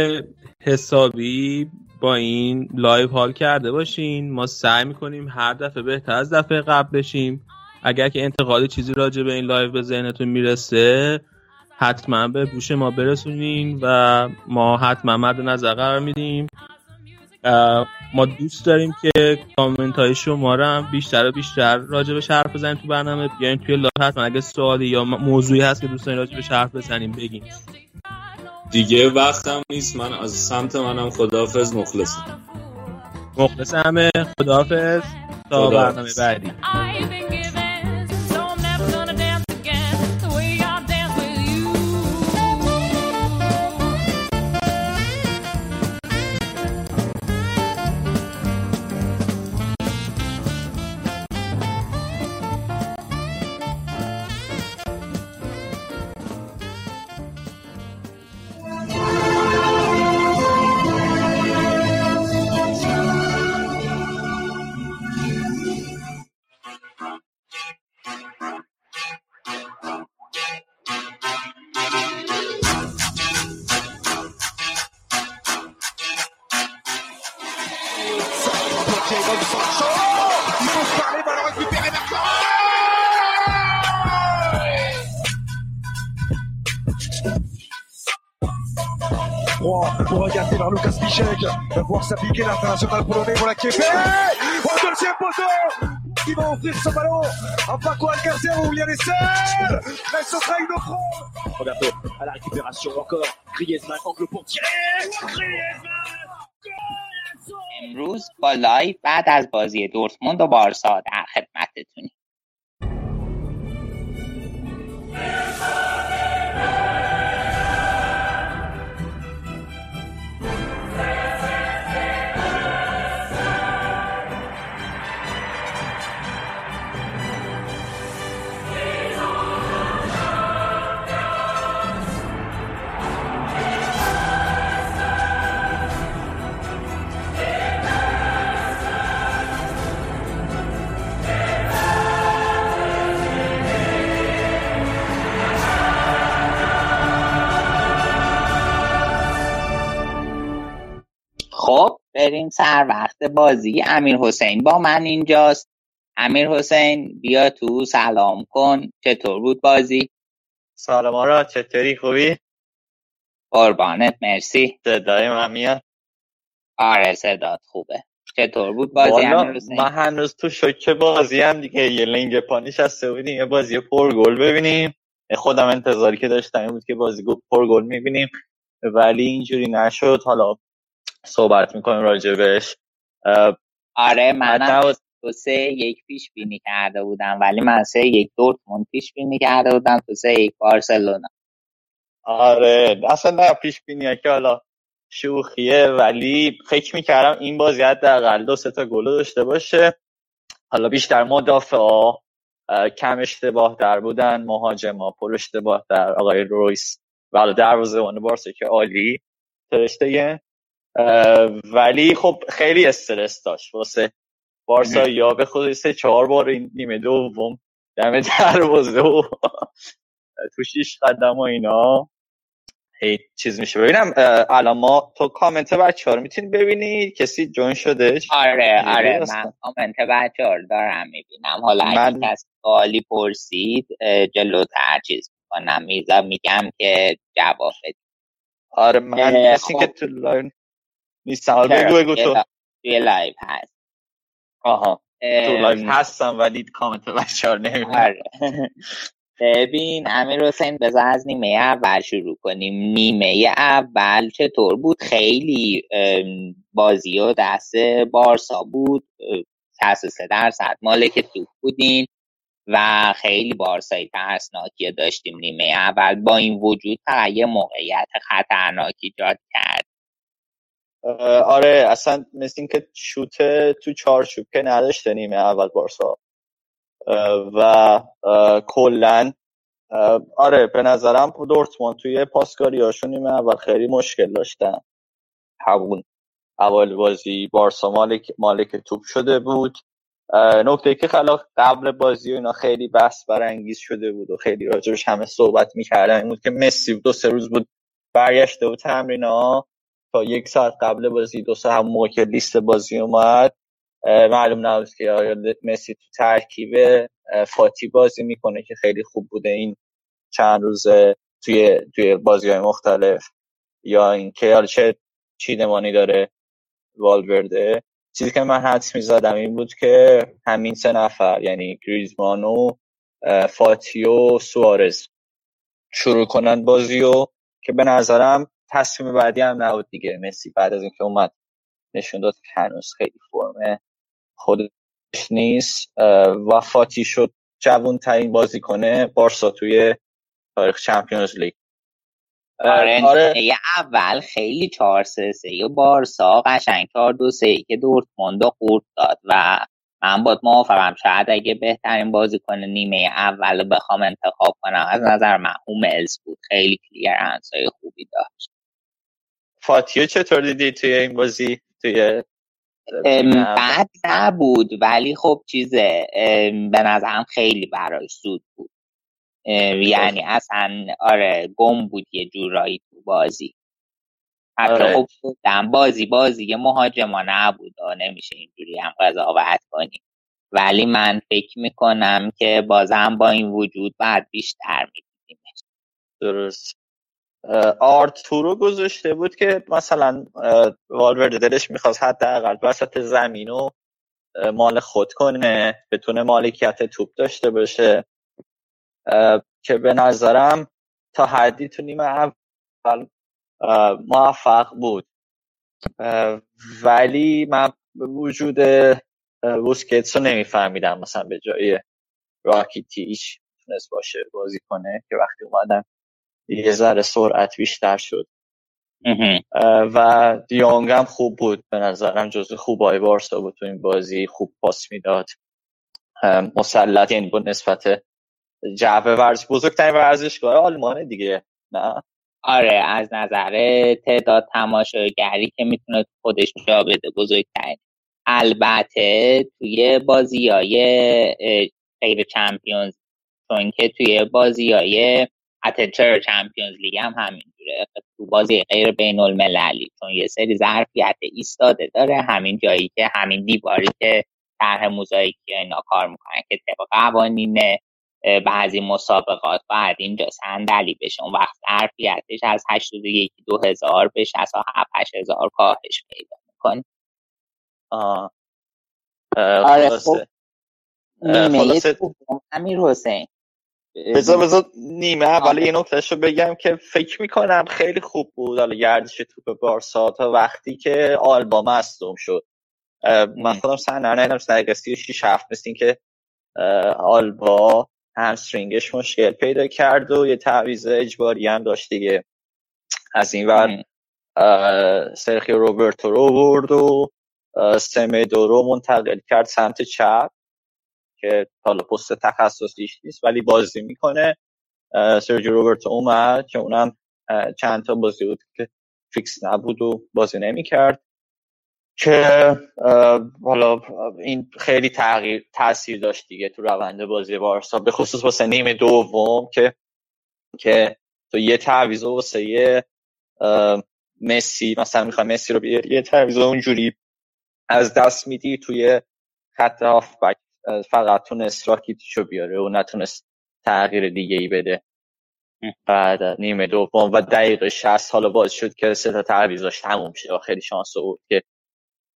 حسابی با این live حال کرده باشین. ما سعی می‌کنیم هر دفعه بهتر از دفعه قبل بشیم. اگر که انتقادی چیزی راجع به این live به ذهنتون می‌رسه حتما به گوش ما برسونین و ما حتما مد نظر قرار میدیم. ما دوست داریم که کامنت های شما رو هم بیشتر و بیشتر راجع به حرف بزنیم تو برنامه. بیاین توی live حتما اگه سوالی یا موضوعی هست که دوست دارین راجع به حرف بزنیم بگین. دیگه وقتم نیست. من از سمت منم خداحافظ مخلصم. مخلص همه خداحافظ. تا برنامه بعدی. Offrir ce ballon à Paco Alcacer y a les serres Mais ce sera une front Roberto à la récupération encore Griezmann angle pour tirer Griezmann امروز با لایو بعد از بازی دورتموند و بارسا در خدمتتونیم بریم سر وقت بازی. امیر حسین با من اینجاست. امیر حسین بیا تو سلام کن. چطور بود بازی؟ سلام را چطوری؟ خوبی؟ قربانت مرسی. صدای من میاد؟ آره صدات خوبه. چطور بود بازی من هنوز تو شوکه بازی هم دیگه. یه لنگ پانیش هسته بودیم یه بازی پر گل ببینیم. خودم انتظاری که داشتم بود که بازی پر گل می‌بینیم. ولی اینجوری نشد. حالا صحبت می‌کنیم راجبش. آره من تو سه یک پیش بینی کرده بودم ولی من سه یک دورتموند پیش بینی کرده بودم تو سه یک بارسلونا. آره اصلا نه پیش بینی که حالا شوخیه ولی فکر می‌کردم این بازی حداقل دو سه تا گل داشته باشه. حالا بیشتر مدافع کم اشتباه در بودن مهاجما پر اشتباه در آقای رویس و حالا دروازه‌بان بارسا که عالی ترشته ولی خب خیلی استرس داشت. واسه بارسا یا به خود سه چهار بار این نیمه دوم دم دروازه و تو شیش قدم و اینا. هی چیز میشه. ببینم الان ما تو کامنت بچه ها رو می‌تونی ببینی کسی جون شده آره آره من کامنت بچه ها رو دارم می‌بینم. حالا من... اگه کسی سوالی پرسید جلوتر چیز می‌کنم. میزم میگم که جواب آره من کسی خب. که تو live نیستم بگو بگو تو. توی live هست. آها تو live هستم ولی کامنت بچه ها آره. ببین امیر حسین بذار از نیمه اول شروع کنیم. نیمه اول چطور بود؟ خیلی بازی و دست بارسا بود. سه درصد مالک توپ بودین و خیلی بارسایی ترسناکی داشتیم نیمه اول. با این وجود فقط یه موقعیت خطرناکی جاد کرد. آره اصلا مثل اینکه شوت تو چارچوب که نداشته نیمه اول بارسا. و کلا آره به نظرم دورتموند توی پاسکاری هاشون نیمه اول خیلی مشکل داشتن. همون اول بازی بارسا مالک, مالک توپ شده بود. نکته که خلا قبل بازی و اینا خیلی بحث برانگیز شده بود و خیلی راجبش همه صحبت می‌کردن این بود که مسی دو سه روز بود برگشته بود تمرین ها یک ساعت قبل بازی دو سه هم موقع لیست بازی اومد معلوم نبود که آیا مسی تو ترکیب فاتی بازی می‌کنه که خیلی خوب بوده این چند روزه توی توی بازی های مختلف. یا اینکه حالا چه چیدمانی داره والورده. چیزی که من حدس می‌زدم این بود که همین سه نفر یعنی گریزمان و فاتی و سوارز شروع کنن بازی و که به نظرم تصمیم بعدی هم نبود دیگه. مسی بعد از اینکه اومد نشون داد که هنوز خیلی فرمه. خودش نیست. و فاتی شد جوون ترین بازی کنه بارسا توی تاریخ Champions League. آره, آره. اول خیلی چهار سه سه بارسا قشنگ چهار دو سه که دورتموند قورت داد و من باید موافقم. شاید اگه بهترین بازی کنه نیمه اول بخوام انتخاب کنم از نظر من هوملز بود. خیلی clearance های خوبی داشت. فاتیو چطور دیدی توی این بازی؟ توی بد نبود ولی خب چیزه. به نظرم خیلی براش زود بود. یعنی اصلا آره گم بود یه جورایی تو بازی. حتی آره. خب بازی بازی یه مهاجما نبود نمیشه اینجوری هم قضاوت کنیم ولی من فکر می‌کنم که بازم با این وجود بعد بیشتر میدیدیمش درست. آرتورو گذاشته بود که مثلا والورده دلش می‌خواست حداقل وسط زمین و مال خود کنه بتونه مالکیت توپ داشته باشه. که به نظرم تا حدی تو نیمه اول موفق بود. ولی من وجود بوسکتس رو نمیفهمیدم مثلا به جای راکیتیش تونست باشه بازی کنه که وقتی اومدن یه ذره سرعت بیشتر شد. و دیونگ هم خوب بود به نظرم جزو خوبای بارسا بود تو این بازی خوب پاس می‌داد. مسلط یعنی با نسبت جعبه ورزش بزرگترین ورزشگاه آلمانه دیگه نه؟ آره از نظر تعداد تماشاگری که می‌تونه خودش جا بده بزرگترین. البته توی بازی های غیر چمپیونز چون که توی بازی های حتی چرا چمپیونز لیگ هم همینجوره. تو بازی غیر بین المللی چون یه سری ظرفیت ایستاده داره. همین جایی که همین دیواری که طرح موزاییکی اینا کار می‌کنن که طبق قوانین بعضی مسابقات باید اینجا صندلی بشه. اون وقت ظرفیتش از 81 دو هزار به 67 هزار کاهش پیدا می‌کنه. آه. آره خب نیمه امیر حسین. بذار بذار نیمه اول یه نکتهش رو بگم که فکر می‌کنم خیلی خوب بود. حالا گردش توپ بارسا تا وقتی که آلبا مصدوم شد. من خودم سن ندیدم دقیقه 36 هفت مثل که آلبا همسترینگش مشکل پیدا کرد و یه تعویض اجباری هم داشت دیگه. از این ور سرخی روبرتو رو برد و سمدو رو منتقل کرد سمت چپ. که حالا پست تخصصیش نیست ولی بازی می‌کنه. سرجی روبرتو اومد که اونم چند تا بازی بود که فیکس نبود و بازی نمی‌کرد. که حالا این خیلی تغییر تاثیر داشت دیگه تو روند بازی بارسا به خصوص واسه نیمه دوم که که تو یه تعویض واسه یه مسی مثلا می‌خوای مسی رو بیاری یه تعویض اونجوری از دست میدی توی خط هافبک. فقط تونست راکیتیشو بیاره و نتونست تغییر دیگه ای بده. بعد نیمه دوم و دقیقه 60 حالا باز شد که سه تا تعویضاش تموم شد خیلی شانس بود که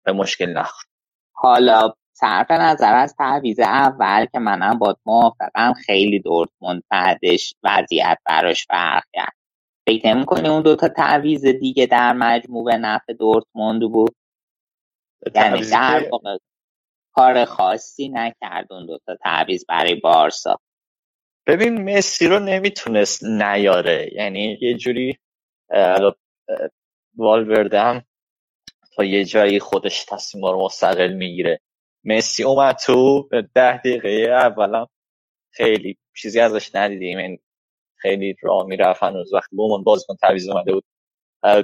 به مشکل نخورد. حالا صرف نظر از تعویض اول که منم با موافقم خیلی دورتموند بعدش وضعیت براش فرق کرد. فکر نمی‌کنی اون دوتا تعویض دیگه در مجموع به نفع دورتموند بود؟ یعنی در کار خاصی نکرد اون دوتا تعویض برای بارسا. ببین مسی رو نمی‌تونست نیاره. یعنی یه جوری والورده هم تا یه جایی خودش تصمیم رو مستقل می‌گیره. مسی اومد تو ده دقیقه اولا خیلی چیزی ازش ندیدیم. این خیلی راه می‌رفت هنوز. وقتی بومون بازیکن تعویض اومده بود.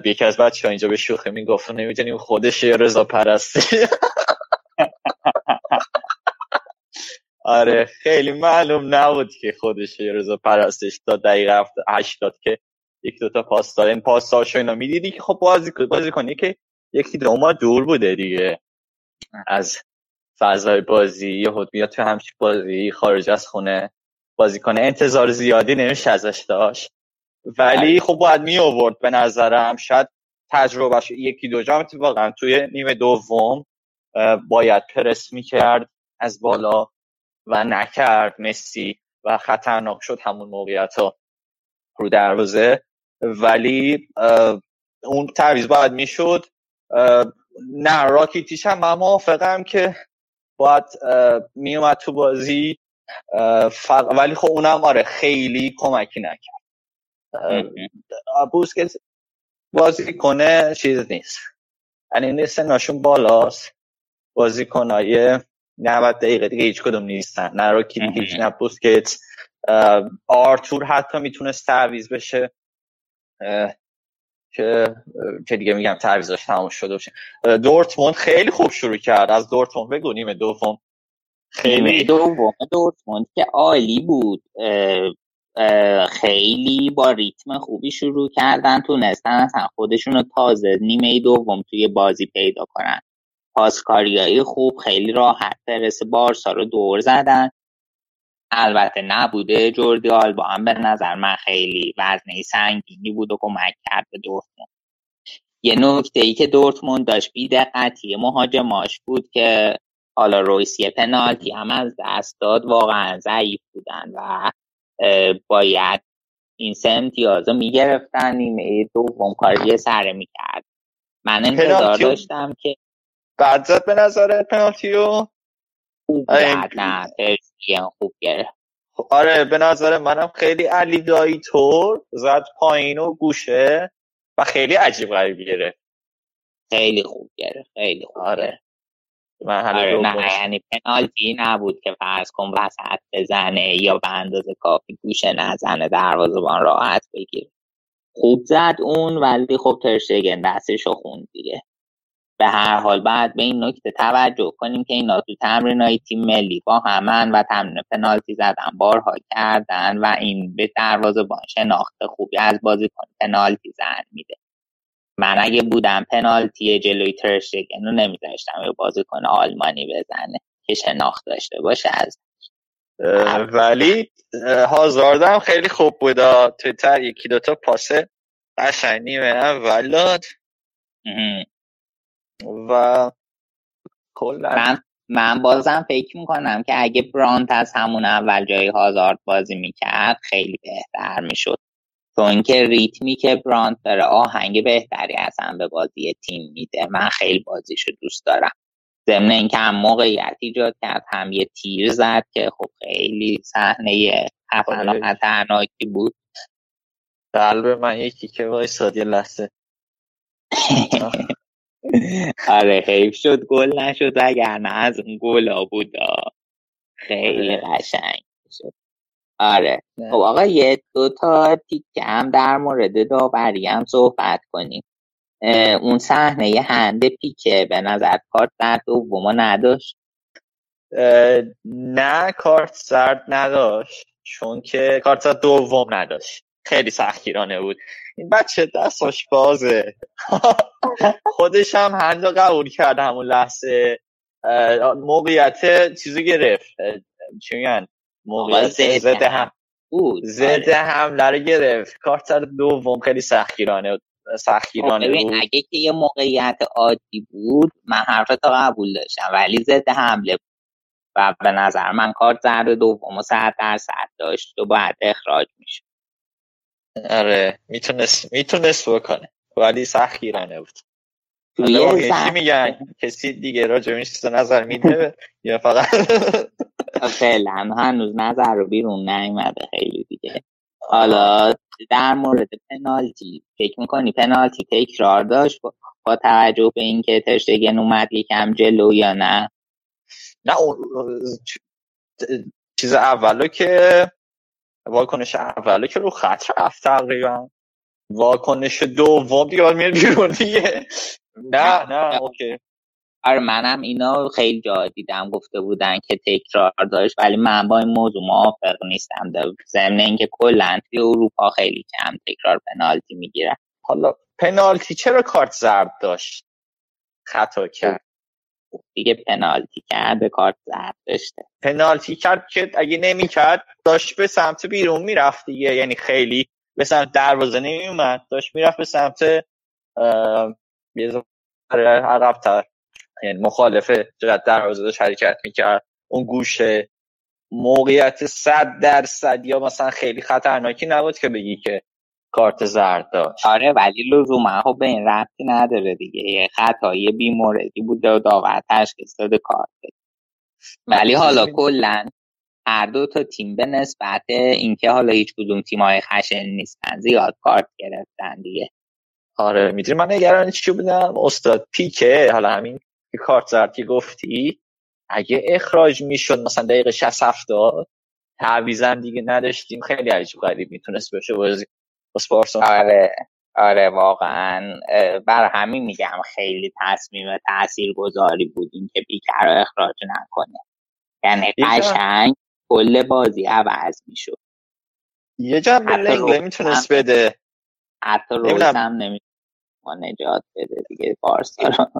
یکی از بچه ها اینجا به شوخی می‌گفت نمی‌دونیم خودش یه رضا پرستی. آره خیلی معلوم نبود که خودش یه رضا پرستش تا دقیقه هشتاد که یک دوتا پاس داره این پاس هاشو اینا می‌دیدی که خب بازی, بازی کنی که یکی دو ما دور بوده دیگه. از فضای بازی یه بیاد تو همچی بازی خارج از خونه بازی کنه. انتظار زیادی نمیشه ازش داشت. ولی خب باید می آورد به نظرم. شاید تجربهش یکی دو جام واقعا توی نیمه دوم باید پرس می‌کرد از بالا. و نکرد مسی و خطرناک شد همون موقعیت ها رو دروازه. ولی اون تعویض باید می‌شد. نه راکیتیش هم من موافقم که باید میومد تو بازی. ولی خب اونم آره خیلی کمکی نکرد. بوسکت بازی کنه چیز نیست. یعنی نیست ناشون بالاست. بازی کنای 90 دقیقه دیگه هیچ کدوم نیستن. نه راکیتیش نه بوسکت. آرتور حتی می‌تونست تعویز بشه. که که دیگه میگم تعویضاش تموم شده باشه. دورتموند خیلی خوب شروع کرد. از دورتموند بگو نیمه دوم. خیلی. دوم. دورتموند که عالی بود. خیلی با ریتم خوبی شروع کردن تونستن اصلا خودشون رو تازه نیمه دوم توی بازی پیدا کنن. پاسکاریایی خوب خیلی راحت پرس بارسا رو دور زدن. البته نبوده جوردی آلبا هم به نظر من خیلی وزنه سنگینی بود و کمک کرد به دورتموند. یه نکته ای که دورتموند داشت بیدقتی مهاجماش بود که حالا رویسی پنالتی هم از دست داد. واقعا ضعیف بودن و باید این سه امتیاز رو می‌گرفتن. نیمه دوم کار یه سره می‌کرد. من انتظار داشتم که بعد زد به نظر پنالتیو خوب نه خوب گرفت آره به نظر منم خیلی علی دایی طور زد پایین و گوشه و خیلی عجیب غریب گرفت. خیلی خوب گرفت خیلی خوب آره. من آره نه یعنی پنالتی نبود که فرض کن وسط بزنه یا به اندازه کافی گوشه نزنه دروازه‌بان راحت بگیر خوب زد اون ولی خب ترشگن دستشو خوند دیگه. به هر حال بعد به این نکته توجه کنیم که اینا تو تمرین های تیم ملی با همن و تمرین پنالتی زدن بارها کردن و این به دروازه بان شناخت خوبی از بازیکن پنالتی زن میده. من اگه بودم پنالتی جلوی ترشتگن رو نمیذاشتم یه بازیکن آلمانی بزنه که شناخت داشته باشه از ولی هازاردم خیلی خوب بود توی یکی دوتا پاسه قشنگ نیمه ولاد. و من, من بازم فکر می‌کنم که اگه برانت از همون اول جای هازارد بازی می‌کرد خیلی بهتر می‌شد. چون که ریتمی که برانت داره آهنگ بهتری اصلا به بازی تیم میده. من خیلی بازیشو دوست دارم. ضمن اینکه هم موقعیت ایجاد کرد هم یه تیر زد که خب خیلی صحنه خطرناکی بود. قلب من یکی که وای سادی لحظه. آره حیف شد گل نشد اگر نه از اون گل بود خیلی آره. قشنگ شد. آره. خب آقا یه دو تا تیکه هم در مورد داوری هم صحبت کنیم. اون صحنه هنده پیکه به نظر کارت در دوم نداشت؟ نه کارت سرد نداشت چون که کارت دوم نداشت. خیلی سختگیرانه بود. این بچه دستاش بازه. خودش هم هند قبول کرد همون لحظه موقعیت چیزو گرفت. چی میگن؟ موقعیت زده هم زده آره. حمله رو گرفت. کارت دوم خیلی سختگیرانه سختگیرانه بود. اگه که یه موقعیت عادی بود من حرف تا قبول داشتم ولی ضد حمله بود و به نظر من کارت زرد دوم و صد درصد داشت و باید اخراج میشه آره می‌تونست می‌تونست بکنه. ولی سختگیرانه بود. توی میگن؟ کسی دیگه راجع به نظر میده؟ یا فقط فعلا هنوز نظر رو بیرون نیومده خیلی دیگه. حالا در مورد پنالتی فکر می‌کنی پنالتی تکرار داشت با توجه به اینکه ترشتگن اومد یکم جلو یا نه؟ نه چیز اولو که واکنش اولو که رو خط رفت تقریبا. واکنش دوم دیگه میاد بیرون دیگه. نه نه اوکی. آره منم اینا خیلی جا دیدم گفته بودن که تکرار داشت ولی من با این موضوع موافق نیستم. ضمن اینکه کلا توی اروپا خیلی کم تکرار پنالتی می‌گیرن. حالا پنالتی چرا کارت زرد داشت؟ خطا کرد. دیگه پنالتی کرد به کارت زرد داشته. پنالتی کرد که اگه نمی‌کرد داشت به سمت بیرون می‌رفت دیگه. یعنی خیلی به سمت دروازه نمیومد داشت می‌رفت به سمت یه عقبتر. یعنی مخالف جهت دروازه داشت حرکت می‌کرد. اون گوشه موقعیت صد درصد یا مثلا خیلی خطرناکی نبود که بگی که کارت زرد داشت. آره ولی لزوما خب به این ربطی نداره دیگه. یه خطایی بیموردی بوده و داور تشخیص داده کارت ولی حالا کلا هر دو تا تیم به نسبت اینکه حالا هیچ کدوم تیمای خشن نیستن زیاد کارت گرفتن دیگه. آره می‌دونی من نگران چی بودم؟ استاد پیکه حالا همین کارت زرد که گفتی اگه اخراج می‌شد مثلا دقیقه 60 70 تعویزم دیگه نداشتیم. خیلی عجیب غریب می‌تونست بشه بازی. آره آره واقعا. بر همین میگم خیلی تصمیم تأثیر گذاری بود این که پیکر رو اخراج نکنه. یعنی قشنگ کل بازی عوض می‌شد. یه جنب لنگله می‌تونست بده. حتی روز هم نمی‌تونه نجات بده دیگه بارسا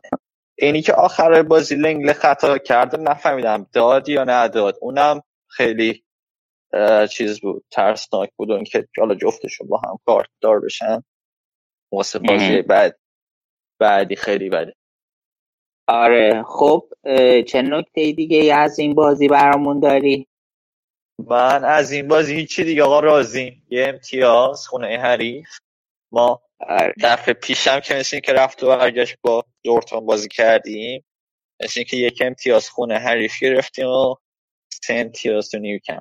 اینی که آخر بازی لنگله خطا کرده نفهمیدم داد یا نداد. اونم خیلی چیز بود ترسناک بود اون که حالا جفتشون با هم کارت دار بشن. واسه بازی بعد بعدی خیلی بده. آره خب چه نکته دیگه از این بازی برامون داری؟ من از این بازی هیچی دیگه آقا رازیم. یه امتیاز خونه حریف ما آره. دفعه پیشم که مثل که رفت و برگشت با دورتون بازی کردیم مثل که یک امتیاز خونه حریف گرفتیم و سه امتیاز تو نیوکم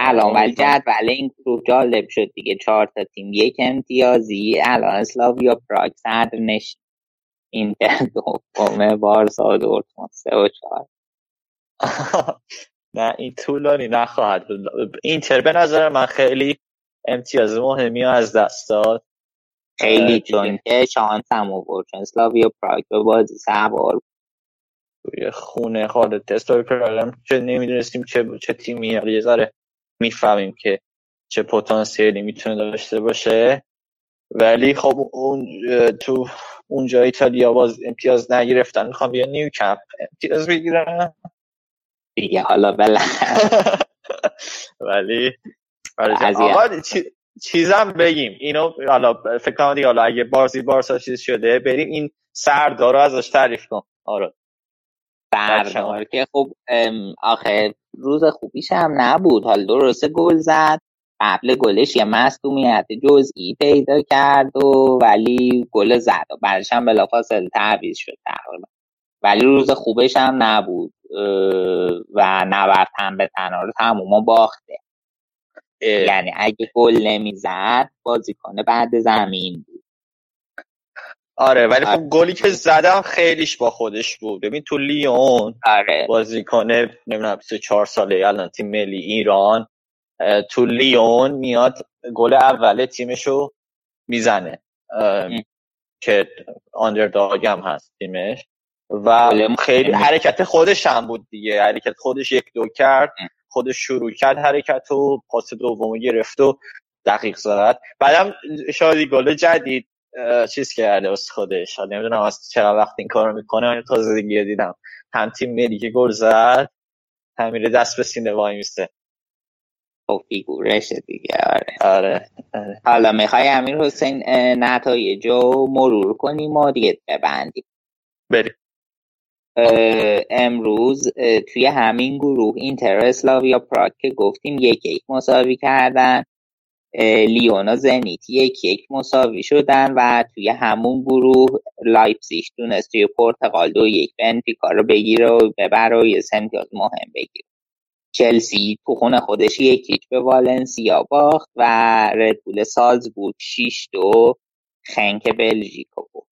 الان ولی ولی این گروه جالب شد دیگه چهار تا تیم. یک امتیازی الان اسلاویا پراگ صدر نشید این دومه بارسا و دورتموند سه و چهار. نه این طولانی نخواهد اینتر به نظر من خیلی امتیاز مهمی از دست داد. خیلی چون که شانس هم آورد. چون سلاویا پراگ به بازی سوار توی خونه خالد استوری پراگ چه نمی‌دونستیم چه چه تیمی یه ذره می‌فهمیم که چه پتانسیلی می‌تونه داشته باشه. ولی خب اون تو اونجا ایتالیا باز امتیاز نگرفتن. می‌خوام بیا نیو کمپ امتیاز بگیرن. دیگه حالا بله. ولی آقا چیزم بگیم. اینو حالا فکر کنم دیگه حالا اگه بارزی بارسا چیز شده بریم این سردار رو ازش تعریف کن آره. سردار که خب آخه روز خوبیش هم نبود. حال درسته گل زد. قبل گلش یه مصدومیت جزئی پیدا کرد و ولی گل زد و بعدش هم بلافاصله تعویض شد تقریبا. ولی روز خوبش هم نبود و نبرد هم به تنها رو تموم باخته. یعنی اگه گل نمی‌زد بازیکن بعد زمین بود. آره ولی خب آره. گلی که زدم خیلیش با خودش بود. ببین تو لیون آره. بازیکن نمی‌دونم 24 ساله الان تیم ملی ایران تو لیون میاد گل اول تیمشو می‌زنه که آندرداگ هم هست تیمش. و خیلی حرکت خودش هم بود دیگه. حرکت خودش یک دو کرد خودش شروع کرد حرکت و پاس دومو گرفت و دقیق زد. بعدم شادی گل جدید. چیز کرده از خودش. نمی‌دونم از چرا وقت این کارو می‌کنه. تازه دیگه دیدم. هم تیم ملی که گل زد همین دست به سینه وای میسته خب فیگورش دیگه. آره. آره. آره. حالا می‌خوای امیر حسین نتایجو مرور کنیم و دیگه ببندیم. بریم. امروز توی همین گروه اینتر اسلاویا پراک که گفتیم یک یک مساوی کردن. لیون با زنیت یک یک مساوی شدن و توی همون گروه لایپزیگ تونست توی پرتغال دو یک بنفیکا رو بگیره و ببره و یه مهم بگیره. چلسی تو خونه خودش یک هیچ به والنسیا باخت و ردبول سالزبورگ 6 دو خنک بلژیکو برد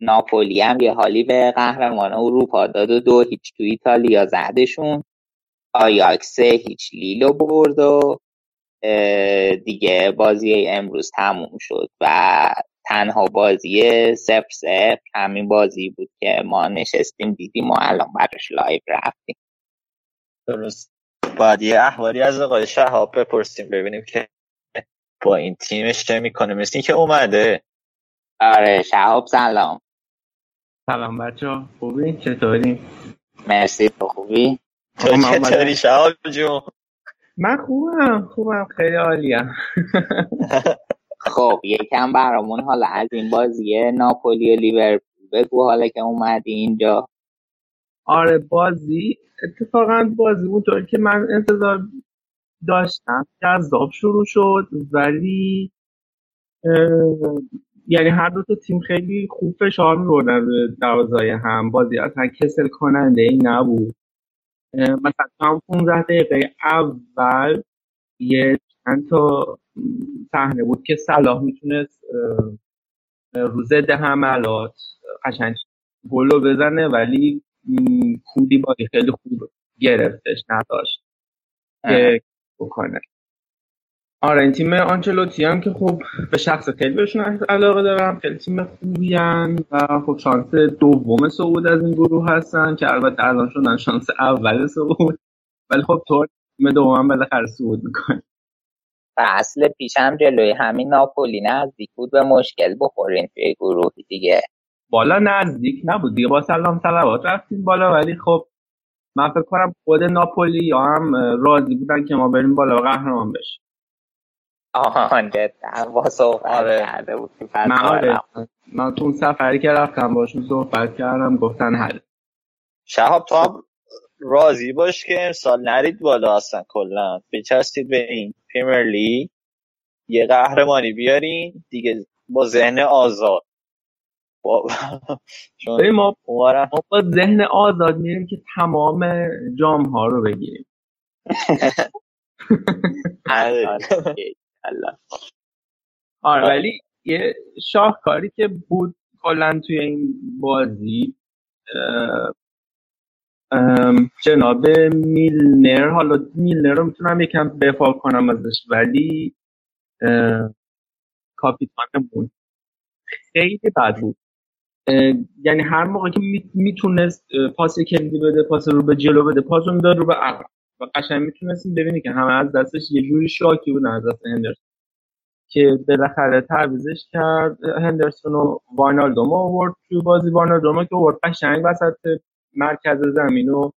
ناپولی هم یه حالی به قهرمان اروپا داد و دو هیچ تو ایتالیا زدشون. آیاکس هیچ لیلو برد و دیگه بازی امروز تموم شد و تنها بازی صفر صفر همین بازی بود که ما نشستیم دیدیم و الان براش live رفتیم درست باید یه احوالی از آقای شهاب بپرسیم ببینیم که با این تیمش چه می‌کنه مثل که اومده آره شهاب سلام سلام بچه ها خوبی؟ چطوری؟ مرسی تو خوبی؟ تو چطوری شهاب جون؟ من خوبم خوبم خیلی عالیم. خب یکم برامون حالا از این بازی ناپولی و لیورپول بگو حالا که اومدی اینجا. آره بازی اتفاقا بازی اونطور که من انتظار داشتم جذاب شروع شد ولی یعنی هر دو تا تیم خیلی خوب فشار میبردن به دوازای هم. بازی اصلا کسل کننده ای نبود. مثلا هم 15 دقیقه اول یه چند تا صحنه بود که صلاح می‌تونست رو ضد حملات قشنگ گل بزنه ولی کودی بازی خیلی خوب گرفتش نداشت که بکنه. آره این تیم آنچلوتی هم که خب به شخص خیلی بهشون علاقه دارم. خیلی تیم خوبی و خب شانس دوم صعود از این گروه هستن که البته الان شدن شانس اول صعود. ولی خب تو تیم دوم هم بالاخره صعود می‌کنه اصل پیشم جلوی همین ناپولی نزدیک بود به مشکل بخورین توی گروه دیگه. بالا نزدیک نبود دیگه با سلام سلوات رفتیم بالا. ولی خب من فکر کنم خود ناپولی یا هم راضی بودن که ما بریم بالا و قهرمان بشیم. آهان با صحبت آره. کرده بود من آره من تو سفری که رفتم باشون صحبت کردم گفتن حل. شهاب تو هم راضی باش که امسال نرید بالا اصلا کلا. بچستید به این پریمیر لیگ یه قهرمانی بیارین دیگه با ذهن آزاد. با... ما, ما با ذهن آزاد میریم که تمام جام ها رو بگیریم. آره. آره. ولی یه شاهکاری که بود کلا توی این بازی جناب میلنر حالا میلنر رو می‌تونم یکم دفاع کنم ازش ولی کاپیتانمون خیلی بد بود. یعنی هر موقع که می‌تونست پاس کلیدی بده پاس رو به جلو بده پاس رو می‌داد رو به عقب. و قشنگ می‌تونستیم ببینی که همه از دستش یه جوری شاکی بودن از دست هندرسون. که بالاخره تعویزش کرد. هندرسون و واینالدوم آورد تو بازی. واینالدوم که آورد قشنگ وسط مرکز زمین رو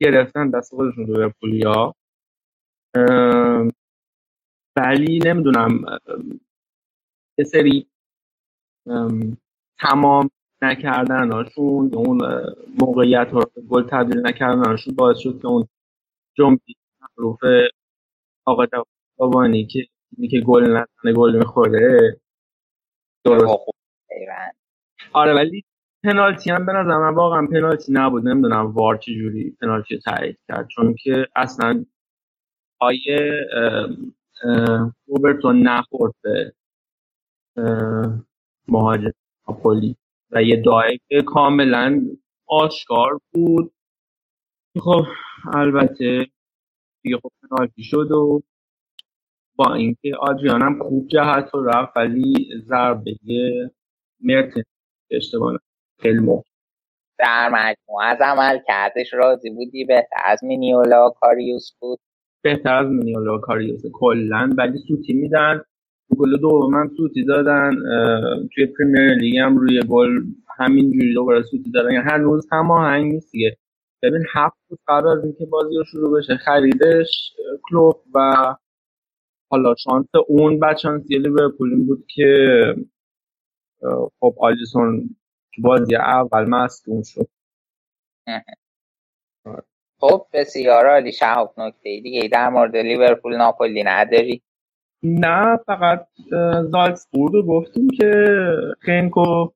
گرفتن دست خودشون لیورپولیا ولی نمی‌دونم یه سری تمام نکردنشون اون موقعیت رو گل تبدیل نکردنشون باعث شد که اون جنبی معروف آقا دوانی که که گل نزنه گل می‌خوره. درست. آره ولی پنالتی هم به نظر من واقعا پنالتی نبود. نمی‌دونم وار چجوری پنالتی رو تایید کرد. چون که اصلا آیه روبرتون نخورد به مهاجم ناپولی. و یه دعای که کاملا آشکار بود. خب البته دیگه خب پنالتی شد و با اینکه آدریان هم خوب جهت رو رفت ولی ضربه مرتن اشتباه خیلی در مجموع از عمل کردش راضی بودی؟ بهتر. از مینیولا کاریوس بود؟ بهتر از مینیولا کاریوس. کلا. ولی سوتی میدن. گل دوم هم سوتی دادن. توی پریمیر لیگ هم روی گل همینجوری دوباره سوتی دادن. یعنی هنوز هماهنگ نیست دیگه. ببین هفت روز قبل از اینکه بازی رو شروع بشه خریدش کلوب و حالا شانس اون بعد شانسی لیورپول بود که خب آلیسون بازی اول مصدوم شد. خب بسیار عالی شهاب نکته دیگه در مورد لیورپول ناپولی نداری نه فقط زالتسبورگ رو گفتیم که خنکو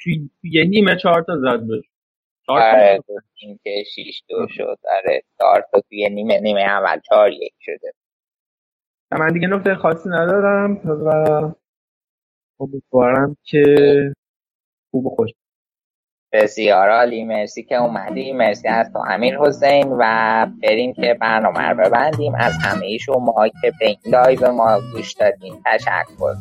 توی یه نیمه چهار تا زد بشه آره گفتیم که شیش دو شد. آره چهار توی نیمه نیمه اول چهار یک شده. من دیگه نکته خاصی ندارم. و امیدوارم که خوب و خوش. بسیار عالی. مرسی که اومدی. مرسی از تو امیر حسین و بریم که برنامه رو ببندیم. از همه شما که به این live ما گوش دادیم تشکر.